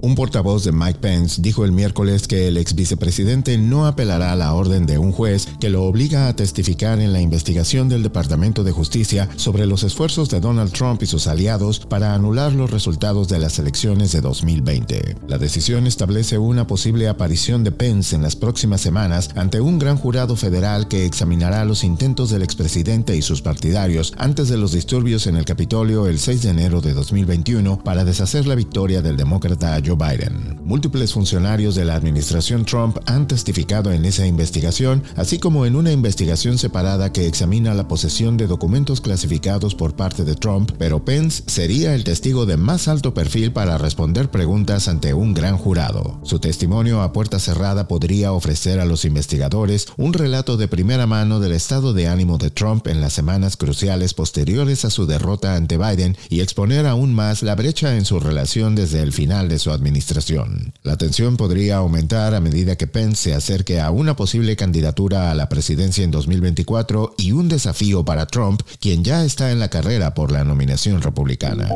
Un portavoz de Mike Pence dijo el miércoles que el ex vicepresidente no apelará a la orden de un juez que lo obliga a testificar en la investigación del Departamento de Justicia sobre los esfuerzos de Donald Trump y sus aliados para anular los resultados de las elecciones de 2020. La decisión establece una posible aparición de Pence en las próximas semanas ante un gran jurado federal que examinará los intentos del expresidente y sus partidarios antes de los disturbios en el Capitolio el 6 de enero de 2021 para deshacer la victoria del demócrata Joe Biden. Múltiples funcionarios de la administración Trump han testificado en esa investigación, así como en una investigación separada que examina la posesión de documentos clasificados por parte de Trump, pero Pence sería el testigo de más alto perfil para responder preguntas ante un gran jurado. Su testimonio a puerta cerrada podría ofrecer a los investigadores un relato de primera mano del estado de ánimo de Trump en las semanas cruciales posteriores a su derrota ante Biden y exponer aún más la brecha en su relación desde el final de su administración. La tensión podría aumentar a medida que Pence se acerque a una posible candidatura a la presidencia en 2024 y un desafío para Trump, quien ya está en la carrera por la nominación republicana.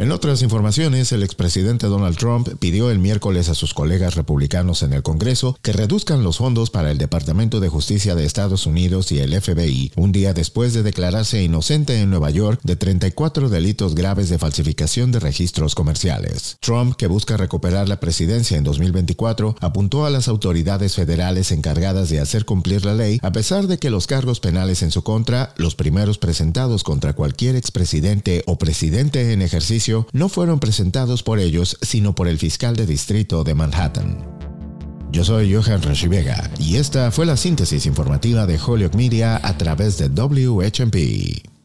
En otras informaciones, el expresidente Donald Trump pidió el miércoles a sus colegas republicanos en el Congreso que reduzcan los fondos para el Departamento de Justicia de Estados Unidos y el FBI, un día después de declararse inocente en Nueva York de 34 delitos graves de falsificación de registros comerciales. Trump, que busca recuperar la presidencia en 2024, apuntó a las autoridades federales encargadas de hacer cumplir la ley, a pesar de que los cargos penales en su contra, los primeros presentados contra cualquier expresidente o presidente en ejercicio, no fueron presentados por ellos, sino por el fiscal de distrito de Manhattan. Yo soy Johan Vega y esta fue la síntesis informativa de Holyoke Media a través de WHMP.